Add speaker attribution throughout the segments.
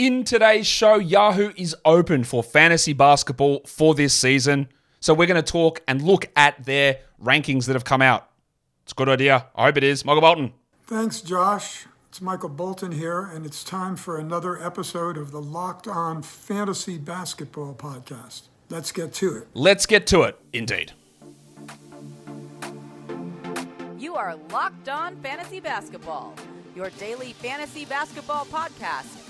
Speaker 1: In today's show, Yahoo is open for fantasy basketball for this season. So we're going to talk and look at their rankings that have come out. It's a good idea. I hope it is. Michael Bolton.
Speaker 2: Thanks, Josh. It's Michael Bolton here, and it's time for another episode of the Locked On Fantasy Basketball Podcast. Let's get to it.
Speaker 1: Let's get to it, indeed.
Speaker 3: You are Locked On Fantasy Basketball, your daily fantasy basketball podcast,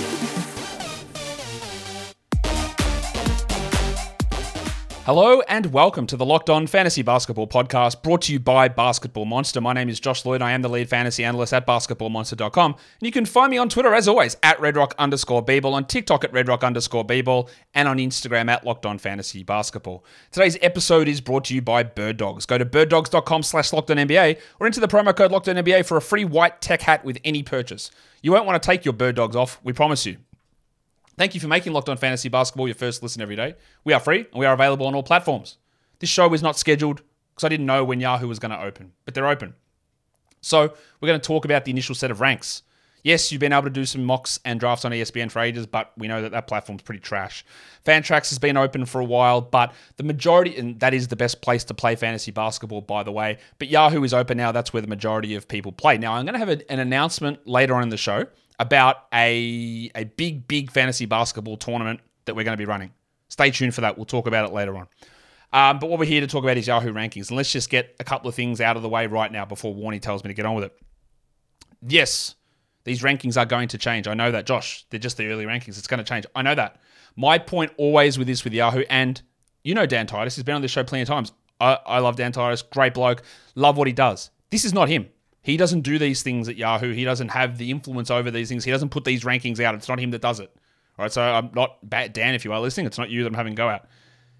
Speaker 1: Hello and welcome to the Locked On Fantasy Basketball Podcast brought to you by Basketball Monster. My name is Josh Lloyd. I am the lead fantasy analyst at basketballmonster.com. And you can find me on Twitter as always at redrock underscore bball, on TikTok at redrock underscore bball, and on Instagram at Locked On Fantasy Basketball. Today's episode is brought to you by Bird Dogs. Go to birddogs.com slash locked NBA or enter the promo code locked on NBA for a free white tech hat with any purchase. You won't want to take your Bird Dogs off, we promise you. Thank you for making Locked On Fantasy Basketball your first listen every day. We are free and we are available on all platforms. This show is not scheduled because I didn't know when Yahoo was going to open, but they're open. So we're going to talk about the initial set of ranks. Yes, you've been able to do some mocks and drafts on ESPN for ages, but we know that that platform's pretty trash. Fantrax has been open for a while, but the majority, and that is the best place to play fantasy basketball, by the way. But Yahoo is open now. That's where the majority of people play. Now, I'm going to have a- an announcement later on in the show about a, a big, big fantasy basketball tournament that we're going to be running. Stay tuned for that. We'll talk about it later on. Um, but what we're here to talk about is Yahoo rankings. And let's just get a couple of things out of the way right now before Warney tells me to get on with it. Yes, these rankings are going to change. I know that, Josh. They're just the early rankings. It's going to change. I know that. My point always with this with Yahoo, and you know Dan Titus, he's been on this show plenty of times. I, I love Dan Titus, great bloke, love what he does. This is not him. He doesn't do these things at Yahoo. He doesn't have the influence over these things. He doesn't put these rankings out. It's not him that does it. All right, so I'm not bad, Dan, if you are listening. It's not you that I'm having go at.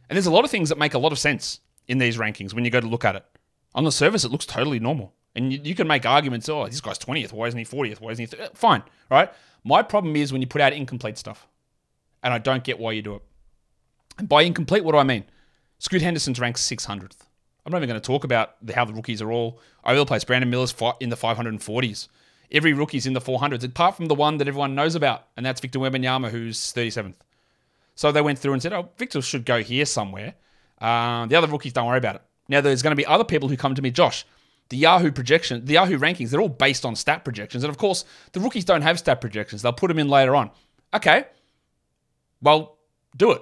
Speaker 1: And there's a lot of things that make a lot of sense in these rankings when you go to look at it. On the surface, it looks totally normal. And you, you can make arguments, oh, this guy's 20th. Why isn't he 40th? Why isn't he? Th-? Fine, right? My problem is when you put out incomplete stuff. And I don't get why you do it. And by incomplete, what do I mean? Scoot Henderson's ranked 600th. I'm not even going to talk about the, how the rookies are all over the place. Brandon Miller's in the 540s. Every rookie's in the 400s, apart from the one that everyone knows about, and that's Victor Wembanyama, who's 37th. So they went through and said, oh, Victor should go here somewhere. Uh, the other rookies, don't worry about it. Now, there's going to be other people who come to me, Josh. The Yahoo projection, the Yahoo rankings, they're all based on stat projections. And of course, the rookies don't have stat projections. They'll put them in later on. Okay, well, do it.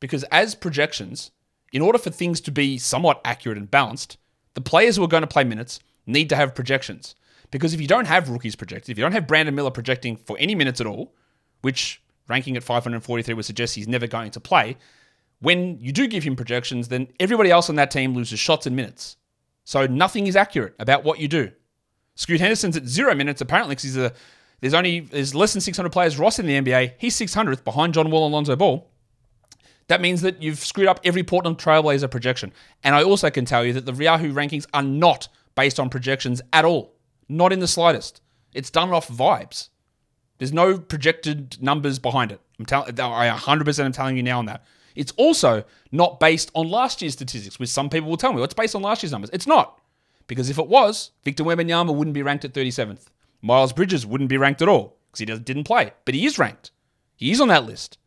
Speaker 1: Because as projections, in order for things to be somewhat accurate and balanced, the players who are going to play minutes need to have projections. Because if you don't have rookies projected, if you don't have Brandon Miller projecting for any minutes at all, which ranking at 543 would suggest he's never going to play, when you do give him projections, then everybody else on that team loses shots and minutes. So nothing is accurate about what you do. Scoot Henderson's at zero minutes apparently because he's a there's only there's less than 600 players rostered in the NBA. He's 600th behind John Wall and Lonzo Ball. That means that you've screwed up every Portland Trailblazer projection. And I also can tell you that the Yahoo rankings are not based on projections at all. Not in the slightest. It's done off vibes. There's no projected numbers behind it. I'm telling I 100% am telling you now on that. It's also not based on last year's statistics, which some people will tell me, well, it's based on last year's numbers. It's not. Because if it was, Victor Wembanyama wouldn't be ranked at 37th. Miles Bridges wouldn't be ranked at all because he didn't play. But he is ranked. He is on that list.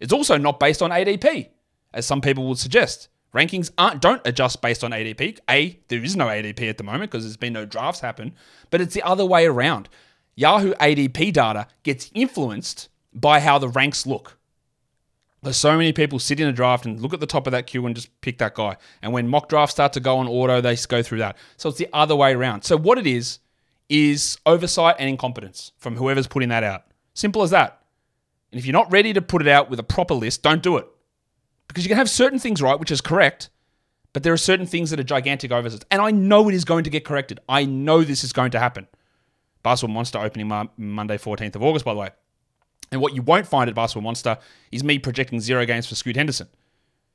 Speaker 1: It's also not based on ADP, as some people would suggest. Rankings aren't don't adjust based on ADP. A, there is no ADP at the moment because there's been no drafts happen, but it's the other way around. Yahoo ADP data gets influenced by how the ranks look. There's so many people sit in a draft and look at the top of that queue and just pick that guy. And when mock drafts start to go on auto, they go through that. So it's the other way around. So what it is is oversight and incompetence from whoever's putting that out. Simple as that. And if you're not ready to put it out with a proper list, don't do it. Because you can have certain things right, which is correct, but there are certain things that are gigantic oversights. And I know it is going to get corrected. I know this is going to happen. Basketball Monster opening Mo- Monday, 14th of August, by the way. And what you won't find at Basketball Monster is me projecting zero games for Scoot Henderson.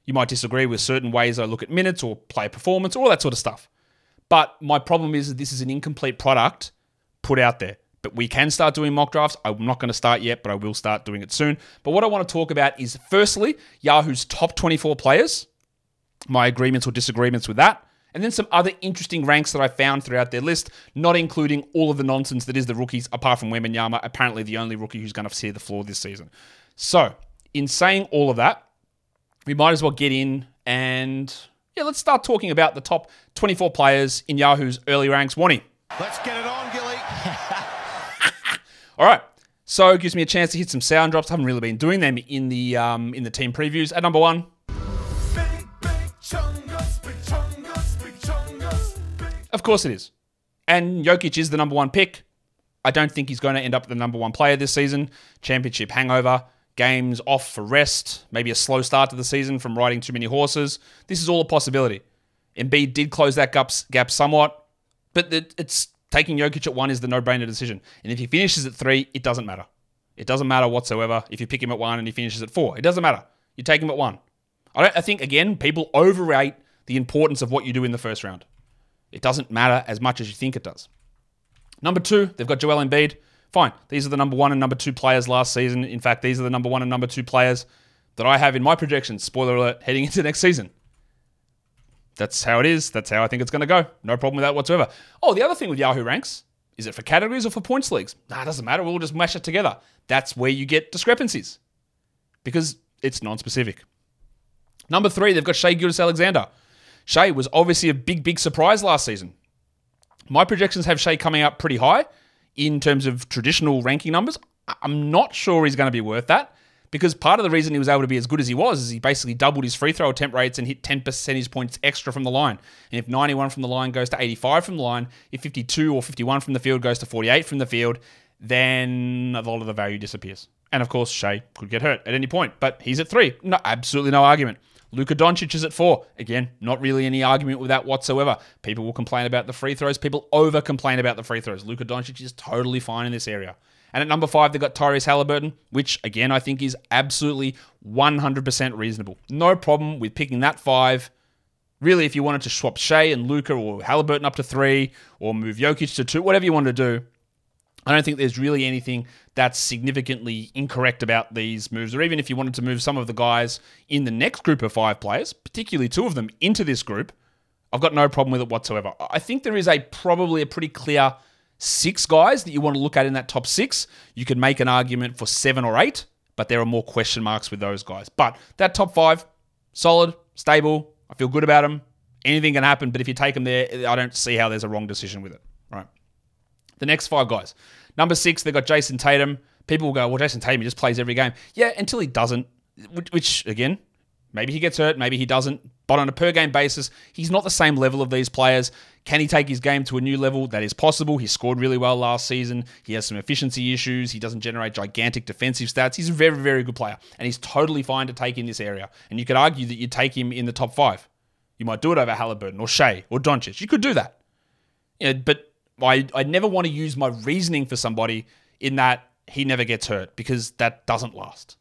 Speaker 1: You might disagree with certain ways I look at minutes or player performance, all that sort of stuff. But my problem is that this is an incomplete product put out there. But we can start doing mock drafts. I'm not going to start yet, but I will start doing it soon. But what I want to talk about is firstly, Yahoo's top 24 players, my agreements or disagreements with that, And then some other interesting ranks that I found throughout their list, not including all of the nonsense that is the rookies, apart from Wembanyama, apparently the only rookie who's going to see the floor this season. So, in saying all of that, we might as well get in and yeah, let's start talking about the top 24 players in Yahoo's early ranks. Wani.
Speaker 4: Let's get it.
Speaker 1: All right. So it gives me a chance to hit some sound drops. I haven't really been doing them in the um, in the team previews. At number one,
Speaker 4: Big, big chungus, big chungus,
Speaker 1: of course it is. And Jokic is the number one pick. I don't think he's going to end up the number one player this season. Championship hangover, games off for rest, maybe a slow start to the season from riding too many horses. This is all a possibility. Embiid did close that gap somewhat, but it's taking Jokic at one is the no-brainer decision. And if he finishes at three, it doesn't matter. It doesn't matter whatsoever. If you pick him at one and he finishes at four, it doesn't matter. You take him at one. I, don't, I think again, people overrate the importance of what you do in the first round. It doesn't matter as much as you think it does. Number two, they've got Joel Embiid. Fine. These are the number one and number two players last season. In fact, these are the number one and number two players that I have in my projections. Spoiler alert, heading into next season. That's how it is. That's how I think it's going to go. No problem with that whatsoever. Oh, the other thing with Yahoo Ranks is it for categories or for points leagues? Nah, it doesn't matter. We'll just mash it together. That's where you get discrepancies because it's non specific. Number three, they've got Shea Gildas Alexander. Shai was obviously a big, big surprise last season. My projections have Shai coming up pretty high in terms of traditional ranking numbers. I'm not sure he's going to be worth that because part of the reason he was able to be as good as he was is he basically doubled his free throw attempt rates and hit 10 percentage points extra from the line. And if 91 from the line goes to 85 from the line, if 52 or 51 from the field goes to 48 from the field, then a lot of the value disappears. And of course, Shai could get hurt at any point, but he's at three. No, absolutely no argument. Luka Doncic is at four. Again, not really any argument with that whatsoever. People will complain about the free throws. People over complain about the free throws. Luka Doncic is totally fine in this area. And at number five, they've got Tyrese Halliburton, which again I think is absolutely 100% reasonable. No problem with picking that five. Really, if you wanted to swap Shai and Luka or Halliburton up to three, or move Jokic to two, whatever you want to do, I don't think there's really anything that's significantly incorrect about these moves, or even if you wanted to move some of the guys in the next group of five players, particularly two of them, into this group, I've got no problem with it whatsoever. I think there is a probably a pretty clear six guys that you want to look at in that top six. You could make an argument for seven or eight, but there are more question marks with those guys. But that top five, solid, stable. I feel good about them. Anything can happen, but if you take them there, I don't see how there's a wrong decision with it. Right. The next five guys. Number six, they've got Jayson Tatum. People will go, well, Jayson Tatum just plays every game. Yeah, until he doesn't, which again, maybe he gets hurt, maybe he doesn't. But on a per game basis, he's not the same level of these players. Can he take his game to a new level? That is possible. He scored really well last season. He has some efficiency issues. He doesn't generate gigantic defensive stats. He's a very, very good player, and he's totally fine to take in this area. And you could argue that you take him in the top five. You might do it over Halliburton or Shai or Doncic. You could do that. You know, but I, I never want to use my reasoning for somebody in that he never gets hurt because that doesn't last.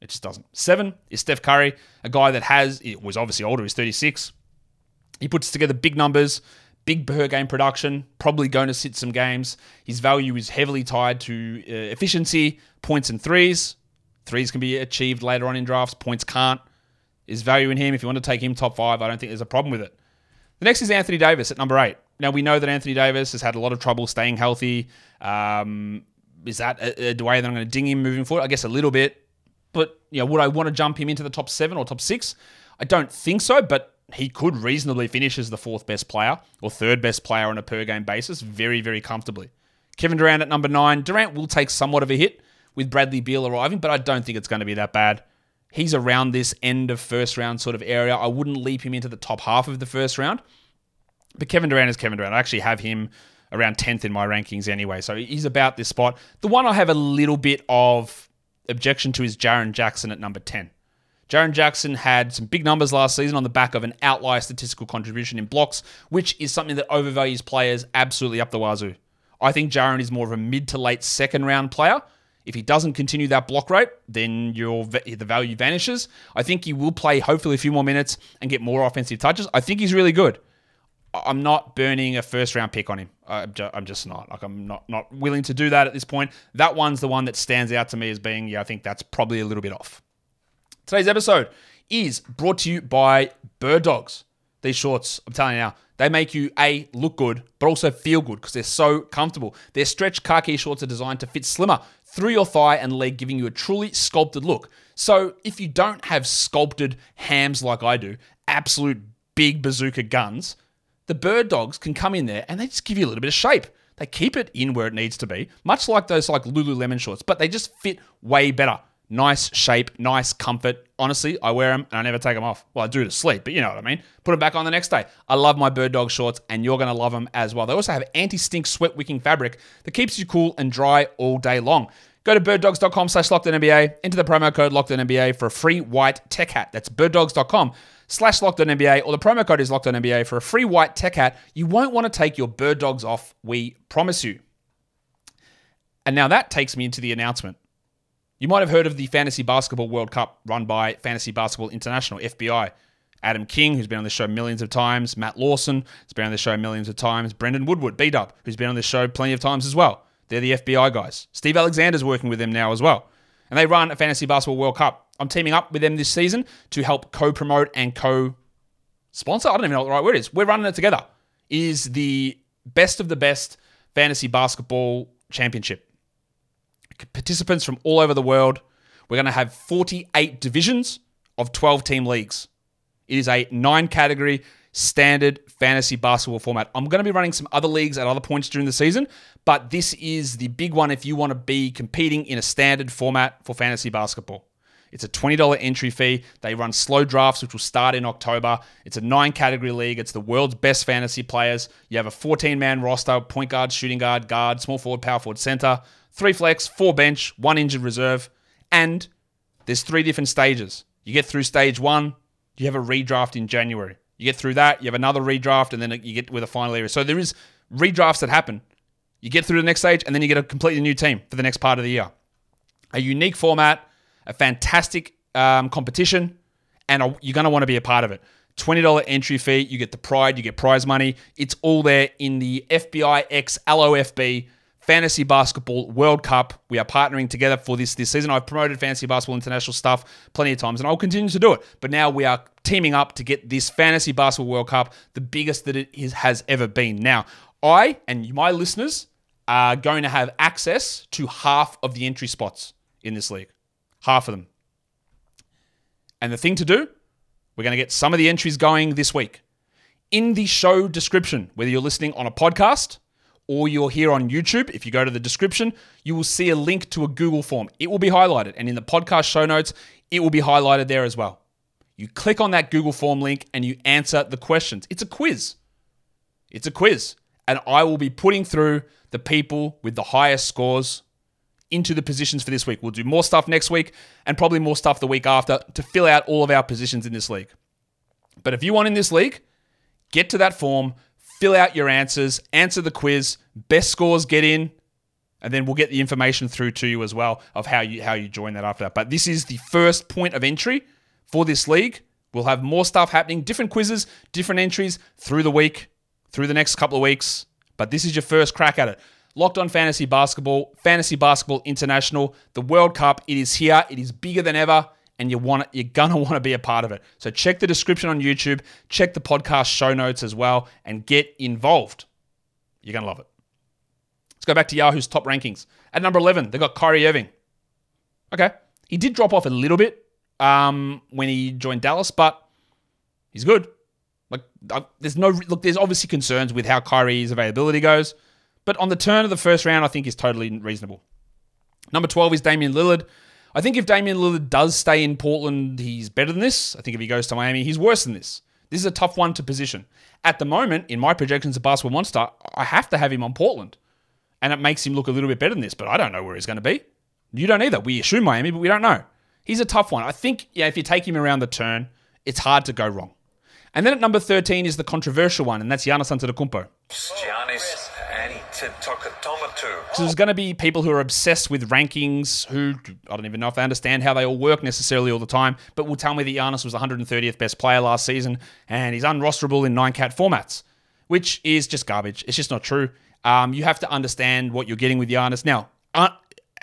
Speaker 1: It just doesn't. Seven is Steph Curry, a guy that has, it was obviously older, he's 36. He puts together big numbers, big per game production, probably going to sit some games. His value is heavily tied to uh, efficiency, points and threes. Threes can be achieved later on in drafts, points can't. Is value in him. If you want to take him top five, I don't think there's a problem with it. The next is Anthony Davis at number eight. Now we know that Anthony Davis has had a lot of trouble staying healthy. Um, is that a, a way that I'm going to ding him moving forward? I guess a little bit. But you know, would I want to jump him into the top seven or top six? I don't think so, but he could reasonably finish as the fourth best player or third best player on a per game basis very, very comfortably. Kevin Durant at number nine. Durant will take somewhat of a hit with Bradley Beal arriving, but I don't think it's going to be that bad. He's around this end of first round sort of area. I wouldn't leap him into the top half of the first round. But Kevin Durant is Kevin Durant. I actually have him around 10th in my rankings anyway. So he's about this spot. The one I have a little bit of objection to is Jaren Jackson at number 10. Jaren Jackson had some big numbers last season on the back of an outlier statistical contribution in blocks, which is something that overvalues players absolutely up the wazoo. I think Jaren is more of a mid to late second round player. If he doesn't continue that block rate, then your the value vanishes. I think he will play hopefully a few more minutes and get more offensive touches. I think he's really good. I'm not burning a first round pick on him. I'm just, I'm just not. Like I'm not not willing to do that at this point. That one's the one that stands out to me as being yeah. I think that's probably a little bit off. Today's episode is brought to you by Bird Dogs. these shorts, I'm telling you now, they make you A, look good, but also feel good because they're so comfortable. Their stretch khaki shorts are designed to fit slimmer through your thigh and leg, giving you a truly sculpted look. So if you don't have sculpted hams like I do, absolute big bazooka guns, the bird dogs can come in there and they just give you a little bit of shape. They keep it in where it needs to be, much like those like Lululemon shorts, but they just fit way better. Nice shape, nice comfort. Honestly, I wear them and I never take them off. Well, I do to sleep, but you know what I mean. Put them back on the next day. I love my bird dog shorts, and you're going to love them as well. They also have anti-stink sweat wicking fabric that keeps you cool and dry all day long. Go to birddogs.com slash lockdownNBA, enter the promo code lockdownNBA for a free white tech hat. That's birddogs.com slash lockdownNBA, or the promo code is lockdownNBA for a free white tech hat. You won't want to take your bird dogs off, we promise you. And now that takes me into the announcement. You might have heard of the Fantasy Basketball World Cup run by Fantasy Basketball International, FBI. Adam King, who's been on the show millions of times, Matt Lawson, has been on the show millions of times, Brendan Woodward, B Dub, who's been on the show plenty of times as well. They're the FBI guys. Steve Alexander's working with them now as well. And they run a Fantasy Basketball World Cup. I'm teaming up with them this season to help co promote and co sponsor. I don't even know what the right word is. We're running it together. It is the best of the best fantasy basketball championship participants from all over the world. We're going to have 48 divisions of 12 team leagues. It is a nine category standard fantasy basketball format. I'm going to be running some other leagues at other points during the season, but this is the big one if you want to be competing in a standard format for fantasy basketball. It's a $20 entry fee. They run slow drafts, which will start in October. It's a nine category league. It's the world's best fantasy players. You have a 14 man roster point guard, shooting guard, guard, small forward, power forward, center, three flex, four bench, one injured reserve. And there's three different stages. You get through stage one, you have a redraft in January. You get through that, you have another redraft, and then you get with a final area. So there is redrafts that happen. You get through the next stage, and then you get a completely new team for the next part of the year. A unique format, a fantastic um, competition, and a, you're going to want to be a part of it. $20 entry fee, you get the pride, you get prize money. It's all there in the FBI X LOFB Fantasy Basketball World Cup. We are partnering together for this this season. I've promoted Fantasy Basketball International stuff plenty of times, and I'll continue to do it. But now we are teaming up to get this Fantasy Basketball World Cup, the biggest that it is, has ever been. Now, I and my listeners are going to have access to half of the entry spots in this league. Half of them. And the thing to do, we're going to get some of the entries going this week. In the show description, whether you're listening on a podcast or you're here on YouTube, if you go to the description, you will see a link to a Google form. It will be highlighted. And in the podcast show notes, it will be highlighted there as well. You click on that Google form link and you answer the questions. It's a quiz. It's a quiz. And I will be putting through the people with the highest scores into the positions for this week. We'll do more stuff next week and probably more stuff the week after to fill out all of our positions in this league. But if you want in this league, get to that form, fill out your answers, answer the quiz, best scores get in, and then we'll get the information through to you as well of how you how you join that after that. But this is the first point of entry for this league. We'll have more stuff happening, different quizzes, different entries through the week, through the next couple of weeks. But this is your first crack at it. Locked on Fantasy Basketball, Fantasy Basketball International, the World Cup. It is here. It is bigger than ever, and you want you're gonna want to be a part of it. So check the description on YouTube, check the podcast show notes as well, and get involved. You're gonna love it. Let's go back to Yahoo's top rankings. At number 11, they got Kyrie Irving. Okay, he did drop off a little bit um, when he joined Dallas, but he's good. Like, uh, there's no look. There's obviously concerns with how Kyrie's availability goes. But on the turn of the first round, I think is totally reasonable. Number 12 is Damian Lillard. I think if Damian Lillard does stay in Portland, he's better than this. I think if he goes to Miami, he's worse than this. This is a tough one to position. At the moment, in my projections of Basketball Monster, I have to have him on Portland. And it makes him look a little bit better than this, but I don't know where he's going to be. You don't either. We assume Miami, but we don't know. He's a tough one. I think, yeah, if you take him around the turn, it's hard to go wrong. And then at number 13 is the controversial one, and that's Giannis Antetokounmpo.
Speaker 5: Giannis Antetokounmpo.
Speaker 1: So there's going to be people who are obsessed with rankings who I don't even know if they understand how they all work necessarily all the time, but will tell me that Giannis was the 130th best player last season and he's unrosterable in nine cat formats, which is just garbage. It's just not true. Um, you have to understand what you're getting with Giannis. Now, uh,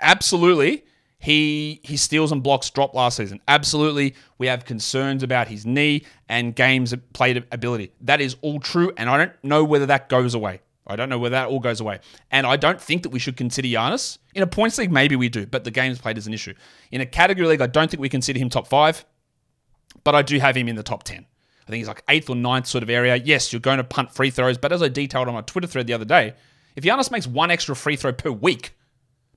Speaker 1: absolutely, he his steals and blocks dropped last season. Absolutely, we have concerns about his knee and games played ability. That is all true, and I don't know whether that goes away. I don't know whether that all goes away. And I don't think that we should consider Giannis. In a points league, maybe we do, but the games played is an issue. In a category league, I don't think we consider him top five, but I do have him in the top 10. I think he's like eighth or ninth sort of area. Yes, you're going to punt free throws, but as I detailed on my Twitter thread the other day, if Giannis makes one extra free throw per week,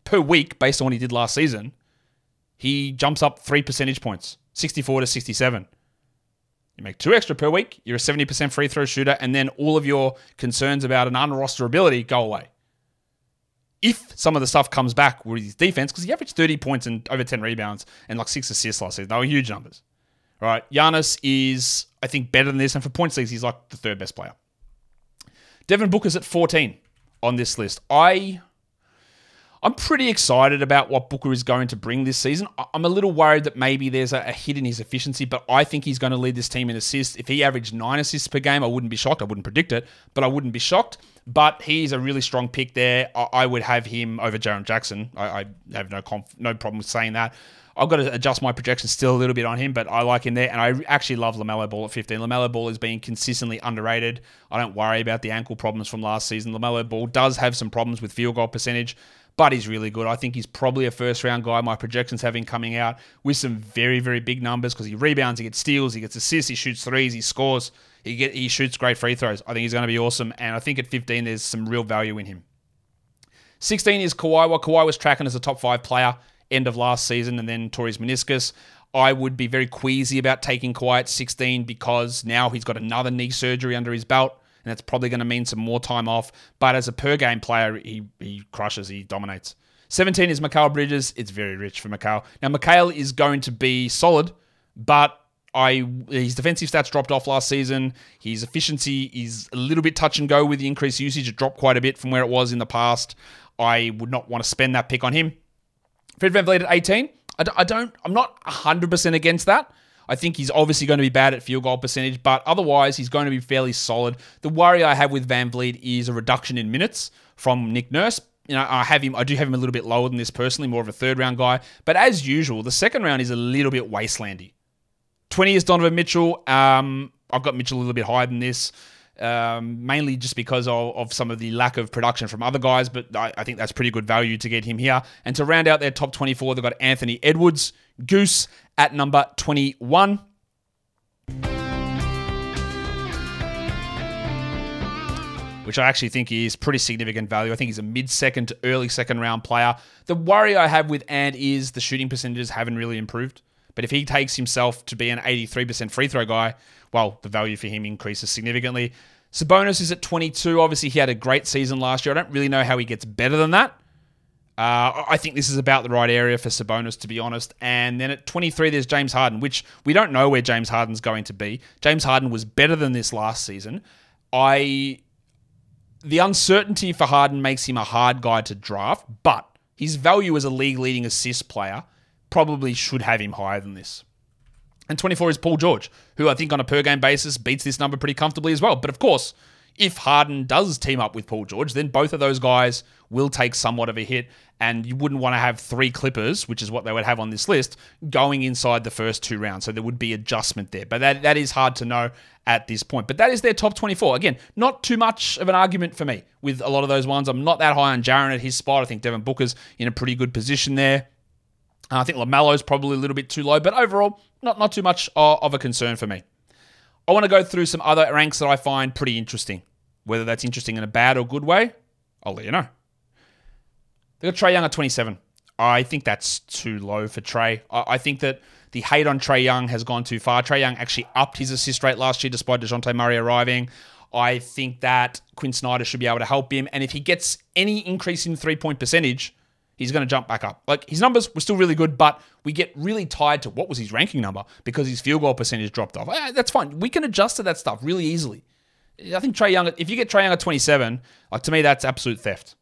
Speaker 1: per week, based on what he did last season, he jumps up three percentage points, 64 to 67. You make two extra per week, you're a 70% free throw shooter, and then all of your concerns about an unrosterability go away. If some of the stuff comes back with his defense, because he averaged 30 points and over 10 rebounds and like six assists last season, they were huge numbers. Right, Giannis is, I think, better than this, and for points leagues, he's like the third best player. Devin Booker's at 14 on this list. I I'm pretty excited about what Booker is going to bring this season. I'm a little worried that maybe there's a, hit in his efficiency, but I think he's going to lead this team in assists. If he averaged nine assists per game, I wouldn't be shocked. I wouldn't predict it, but I wouldn't be shocked. But he's a really strong pick there. I, would have him over Jaren Jackson. I, I have no conf- no problem with saying that. I've got to adjust my projections still a little bit on him, but I like him there. And I actually love LaMelo Ball at 15. LaMelo Ball is being consistently underrated. I don't worry about the ankle problems from last season. LaMelo Ball does have some problems with field goal percentage, but he's really good. I think he's probably a first round guy. My projections have him coming out with some very, very big numbers because he rebounds, he gets steals, he gets assists, he shoots threes, he scores, he get he shoots great free throws. I think he's going to be awesome. And I think at 15, there's some real value in him. 16 is Kawhi. Well, Kawhi was tracking as a top five player end of last season and then tore his meniscus. I would be very queasy about taking Kawhi at 16 because now he's got another knee surgery under his belt, that's probably going to mean some more time off. But as a per game player, he, he crushes, he dominates. 17 is Mikal Bridges. It's very rich for Mikal. Now, Mikal is going to be solid, but I his defensive stats dropped off last season. His efficiency is a little bit touch and go with the increased usage. It dropped quite a bit from where it was in the past. I would not want to spend that pick on him. Fred Van VanVleet at 18. I, I don't, I'm not 100% against that. I think he's obviously going to be bad at field goal percentage, but otherwise he's going to be fairly solid. The worry I have with VanVleet is a reduction in minutes from Nick Nurse. You know, I have him. I do have him a little bit lower than this personally, more of a third round guy. But as usual, the second round is a little bit wastelandy. 20 is Donovan Mitchell. Um, I've got Mitchell a little bit higher than this um, mainly just because of, of, some of the lack of production from other guys, but I, I, think that's pretty good value to get him here. And to round out their top 24, they've got Anthony Edwards, Goose at number 21. Which I actually think is pretty significant value. I think he's a mid second to early second round player. The worry I have with Ant is the shooting percentages haven't really improved. But if he takes himself to be an 83% free throw guy, well, the value for him increases significantly. Sabonis is at 22. Obviously, he had a great season last year. I don't really know how he gets better than that. Uh, I think this is about the right area for Sabonis, to be honest. And then at 23, there's James Harden, which we don't know where James Harden's going to be. James Harden was better than this last season. I the uncertainty for Harden makes him a hard guy to draft, but his value as a league leading assist player probably should have him higher than this. And 24 is Paul George, who I think on a per game basis beats this number pretty comfortably as well. But of course, if Harden does team up with Paul George, then both of those guys will take somewhat of a hit. And you wouldn't want to have three Clippers, which is what they would have on this list, going inside the first two rounds. So there would be adjustment there. But that, that is hard to know at this point. But that is their top 24. Again, not too much of an argument for me with a lot of those ones. I'm not that high on Jaren at his spot. I think Devin Booker's in a pretty good position there. I think LaMelo's probably a little bit too low, but overall, not, not too much uh, of a concern for me. I want to go through some other ranks that I find pretty interesting. Whether that's interesting in a bad or good way, I'll let you know. They got Trae Young at 27. I think that's too low for Trae. I think that the hate on Trae Young has gone too far. Trae Young actually upped his assist rate last year despite DeJounte Murray arriving. I think that Quin Snyder should be able to help him. And if he gets any increase in three point percentage, he's going to jump back up. Like his numbers were still really good, but we get really tied to what was his ranking number because his field goal percentage dropped off. Eh, that's fine. We can adjust to that stuff really easily. I think Trae Young, if you get Trae Young at 27, like to me, that's absolute theft.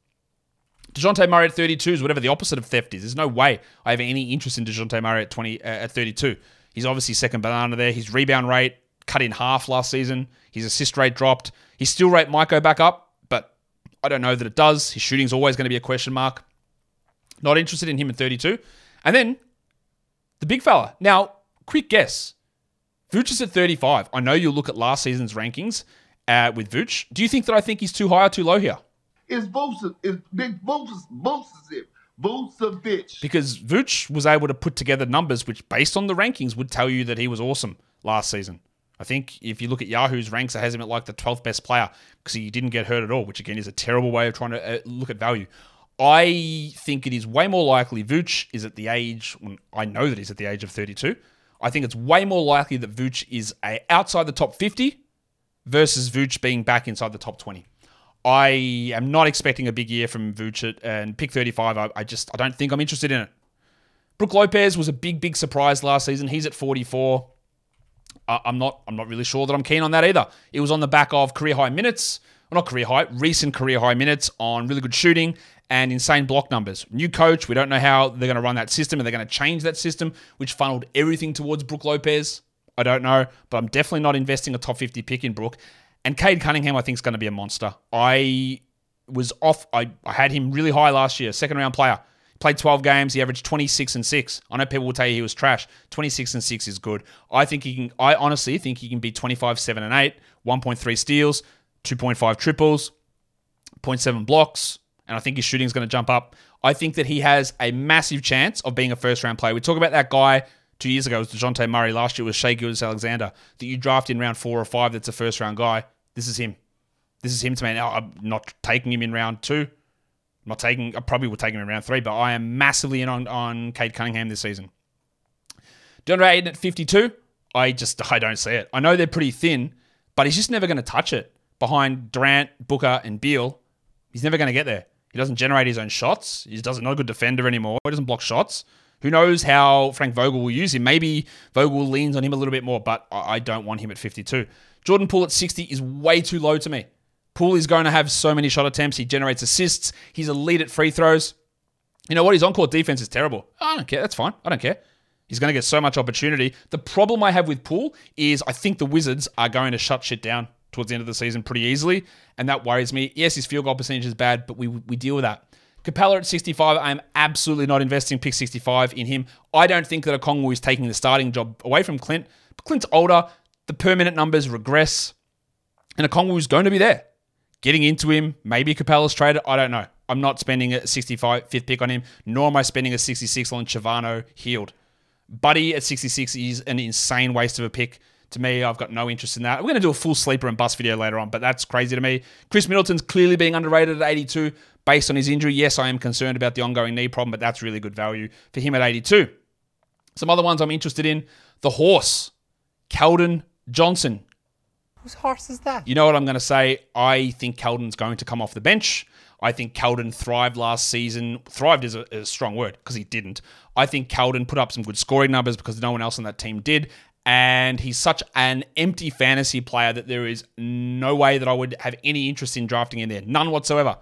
Speaker 1: DeJounte Murray at 32 is whatever the opposite of theft is. There's no way I have any interest in DeJounte Murray at 20 uh, at 32. He's obviously second banana there. His rebound rate cut in half last season. His assist rate dropped. His steal rate go back up, but I don't know that it does. His shooting's always going to be a question mark. Not interested in him at 32. And then the big fella. Now, quick guess. Vooch is at 35. I know you'll look at last season's rankings uh, with Vooch. Do you think that I think he's too high or too low here?
Speaker 6: It's Vucevic. It's Big Vucevic. Vucevic. Vucevic.
Speaker 1: Because Vooch was able to put together numbers which, based on the rankings, would tell you that he was awesome last season. I think if you look at Yahoo's ranks, it has him at like the 12th best player because he didn't get hurt at all, which again is a terrible way of trying to uh, look at value. I think it is way more likely Vooch is at the age, I know that he's at the age of 32. I think it's way more likely that Vooch is a outside the top 50 versus Vooch being back inside the top 20. I am not expecting a big year from Vooch and pick 35. I, I just I don't think I'm interested in it. Brooke Lopez was a big big surprise last season. He's at 44. I- I'm not I'm not really sure that I'm keen on that either. It was on the back of career high minutes, well, not career high, recent career high minutes on really good shooting and insane block numbers. New coach, we don't know how they're going to run that system. Are they going to change that system, which funneled everything towards Brooke Lopez? I don't know, but I'm definitely not investing a top 50 pick in Brooke. And Cade Cunningham, I think, is going to be a monster. I was off. I, I had him really high last year, second round player. Played 12 games. He averaged 26 and 6. I know people will tell you he was trash. 26 and 6 is good. I think he can, I honestly think he can be 25, 7 and 8, 1.3 steals, 2.5 triples, 0.7 blocks, and I think his shooting is going to jump up. I think that he has a massive chance of being a first round player. We talk about that guy two years ago, it was DeJounte Murray. Last year was Shai Gilgeous-Alexander that you draft in round four or five that's a first round guy. This is him. This is him to me. Now, I'm not taking him in round two. I'm not taking, I probably will take him in round three, but I am massively in on, on Cade Cunningham this season. DeAndre Ayton at 52, I just, I don't see it. I know they're pretty thin, but he's just never going to touch it behind Durant, Booker, and Beal. He's never going to get there. He doesn't generate his own shots. He doesn't not a good defender anymore. He doesn't block shots. Who knows how Frank Vogel will use him? Maybe Vogel leans on him a little bit more, but I don't want him at 52. Jordan Poole at 60 is way too low to me. Poole is going to have so many shot attempts. He generates assists. He's elite at free throws. You know what? His on-court defense is terrible. I don't care. That's fine. I don't care. He's going to get so much opportunity. The problem I have with Poole is I think the Wizards are going to shut shit down towards the end of the season pretty easily, and that worries me. Yes, his field goal percentage is bad, but we we deal with that. Capela at 65, I am absolutely not investing pick 65 in him. I don't think that A Okongwu is taking the starting job away from Clint. But Clint's older, the permanent numbers regress, and A Okongwu is going to be there. Getting into him, maybe Capela's traded, I don't know. I'm not spending a 65 fifth pick on him, nor am I spending a 66 on Chavano Hield. Buddy at 66 is an insane waste of a pick. To me, I've got no interest in that. We're going to do a full sleeper and bust video later on, but that's crazy to me. Khris Middleton's clearly being underrated at 82 based on his injury. Yes, I am concerned about the ongoing knee problem, but that's really good value for him at 82. Some other ones I'm interested in the horse, Keldon Johnson.
Speaker 7: Whose horse is that?
Speaker 1: You know what I'm going to say? I think Keldon's going to come off the bench. I think Keldon thrived last season. Thrived is a, is a strong word because he didn't. I think Keldon put up some good scoring numbers because no one else on that team did. And he's such an empty fantasy player that there is no way that I would have any interest in drafting in there. None whatsoever.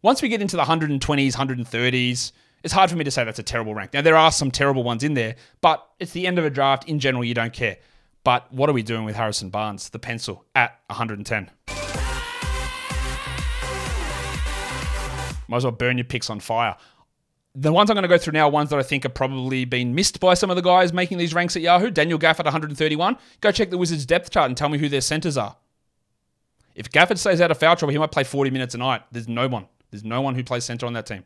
Speaker 1: Once we get into the 120s, 130s, it's hard for me to say that's a terrible rank. Now, there are some terrible ones in there, but it's the end of a draft. In general, you don't care. But what are we doing with Harrison Barnes, the pencil, at 110? Might as well burn your picks on fire. The ones I'm going to go through now are ones that I think are probably been missed by some of the guys making these ranks at Yahoo. Daniel Gafford, 131. Go check the Wizards depth chart and tell me who their centers are. If Gafford stays out of foul trouble, he might play 40 minutes a night. There's no one. There's no one who plays center on that team.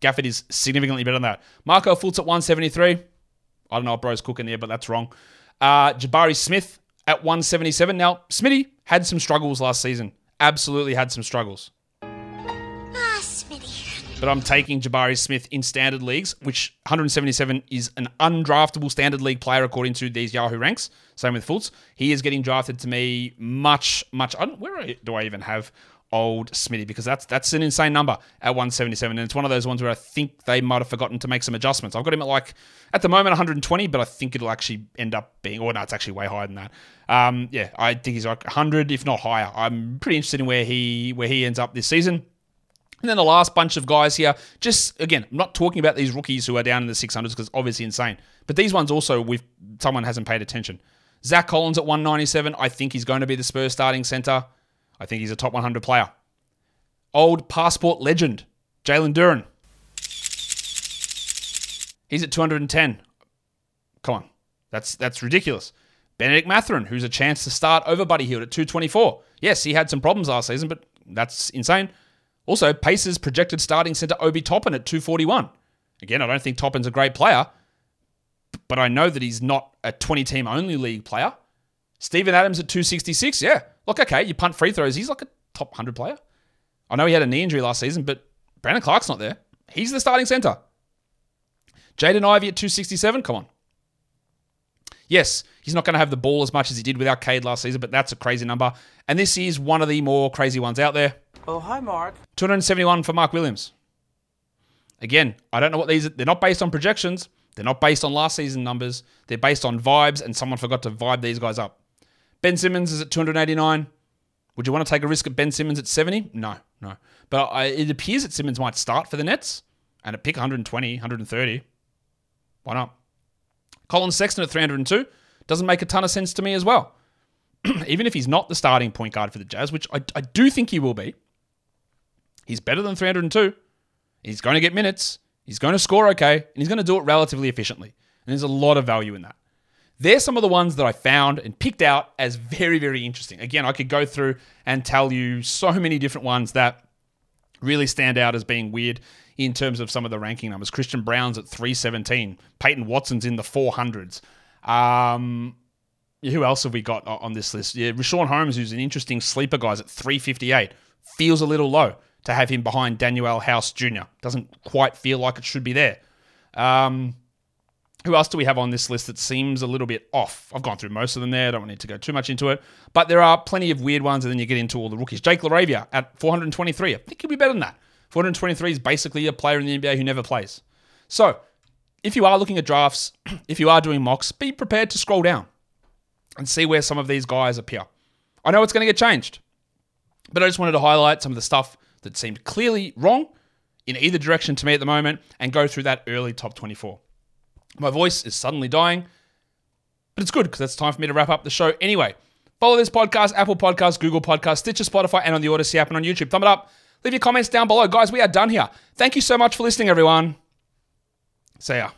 Speaker 1: Gafford is significantly better than that. Markelle Fultz at 173. I don't know what bro's cooking there, but that's wrong. Uh, Jabari Smith at 177. Now, Smitty had some struggles last season. Absolutely had some struggles. But I'm taking Jabari Smith in standard leagues, which 177 is an undraftable standard league player according to these Yahoo ranks. Same with Fultz. He is getting drafted to me much, much. Where do I even have old Smitty? Because that's that's an insane number at 177, and it's one of those ones where I think they might have forgotten to make some adjustments. I've got him at like at the moment 120, but I think it'll actually end up being. Or no, it's actually way higher than that. Um, yeah, I think he's like 100, if not higher. I'm pretty interested in where he where he ends up this season. And then the last bunch of guys here, just again, I'm not talking about these rookies who are down in the 600s because obviously insane. But these ones also, with someone hasn't paid attention. Zach Collins at 197, I think he's going to be the Spurs starting center. I think he's a top 100 player. Old passport legend, Jalen Duren. He's at 210. Come on. That's that's ridiculous. Bennedict Mathurin, who's a chance to start over Buddy Hield at 224. Yes, he had some problems last season, but that's insane. Also, Pacers projected starting center Obi Toppin at 241. Again, I don't think Toppin's a great player, but I know that he's not a 20 team only league player. Steven Adams at 266. Yeah. Look, okay, you punt free throws. He's like a top 100 player. I know he had a knee injury last season, but Brandon Clarke's not there. He's the starting center. Jaden Ivey at 267. Come on. Yes, he's not going to have the ball as much as he did without Cade last season, but that's a crazy number. And this is one of the more crazy ones out there.
Speaker 7: Oh, hi, Mark.
Speaker 1: 271 for Mark Williams. Again, I don't know what these are. they're not based on projections. They're not based on last season numbers. They're based on vibes, and someone forgot to vibe these guys up. Ben Simmons is at 289. Would you want to take a risk at Ben Simmons at 70? No, no. But I, it appears that Simmons might start for the Nets and at pick 120, 130. Why not? Collin Sexton at 302 doesn't make a ton of sense to me as well. Even if he's not the starting point guard for the Jazz, which I, I do think he will be, he's better than 302. He's going to get minutes. He's going to score okay, and he's going to do it relatively efficiently. And there's a lot of value in that. They're some of the ones that I found and picked out as very, very interesting. Again, I could go through and tell you so many different ones that really stand out as being weird in terms of some of the ranking numbers. Christian Braun's at 317. Peyton Watson's in the 400s. Um, who else have we got on this list? Yeah, Richaun Holmes, who's an interesting sleeper, guy, guys, at 358. Feels a little low to have him behind Danuel House Jr. Doesn't quite feel like it should be there. Um, who else do we have on this list that seems a little bit off? I've gone through most of them there. I don't need to go too much into it. But there are plenty of weird ones, and then you get into all the rookies. Jake LaRavia at 423. I think he'll be better than that. 423 is basically a player in the NBA who never plays. So, if you are looking at drafts, if you are doing mocks, be prepared to scroll down and see where some of these guys appear. I know it's going to get changed, but I just wanted to highlight some of the stuff that seemed clearly wrong in either direction to me at the moment and go through that early top 24. My voice is suddenly dying, but it's good because it's time for me to wrap up the show anyway. Follow this podcast, Apple Podcasts, Google Podcasts, Stitcher, Spotify, and on the Odyssey app and on YouTube. Thumb it up. Leave your comments down below. Guys, we are done here. Thank you so much for listening, everyone. See ya.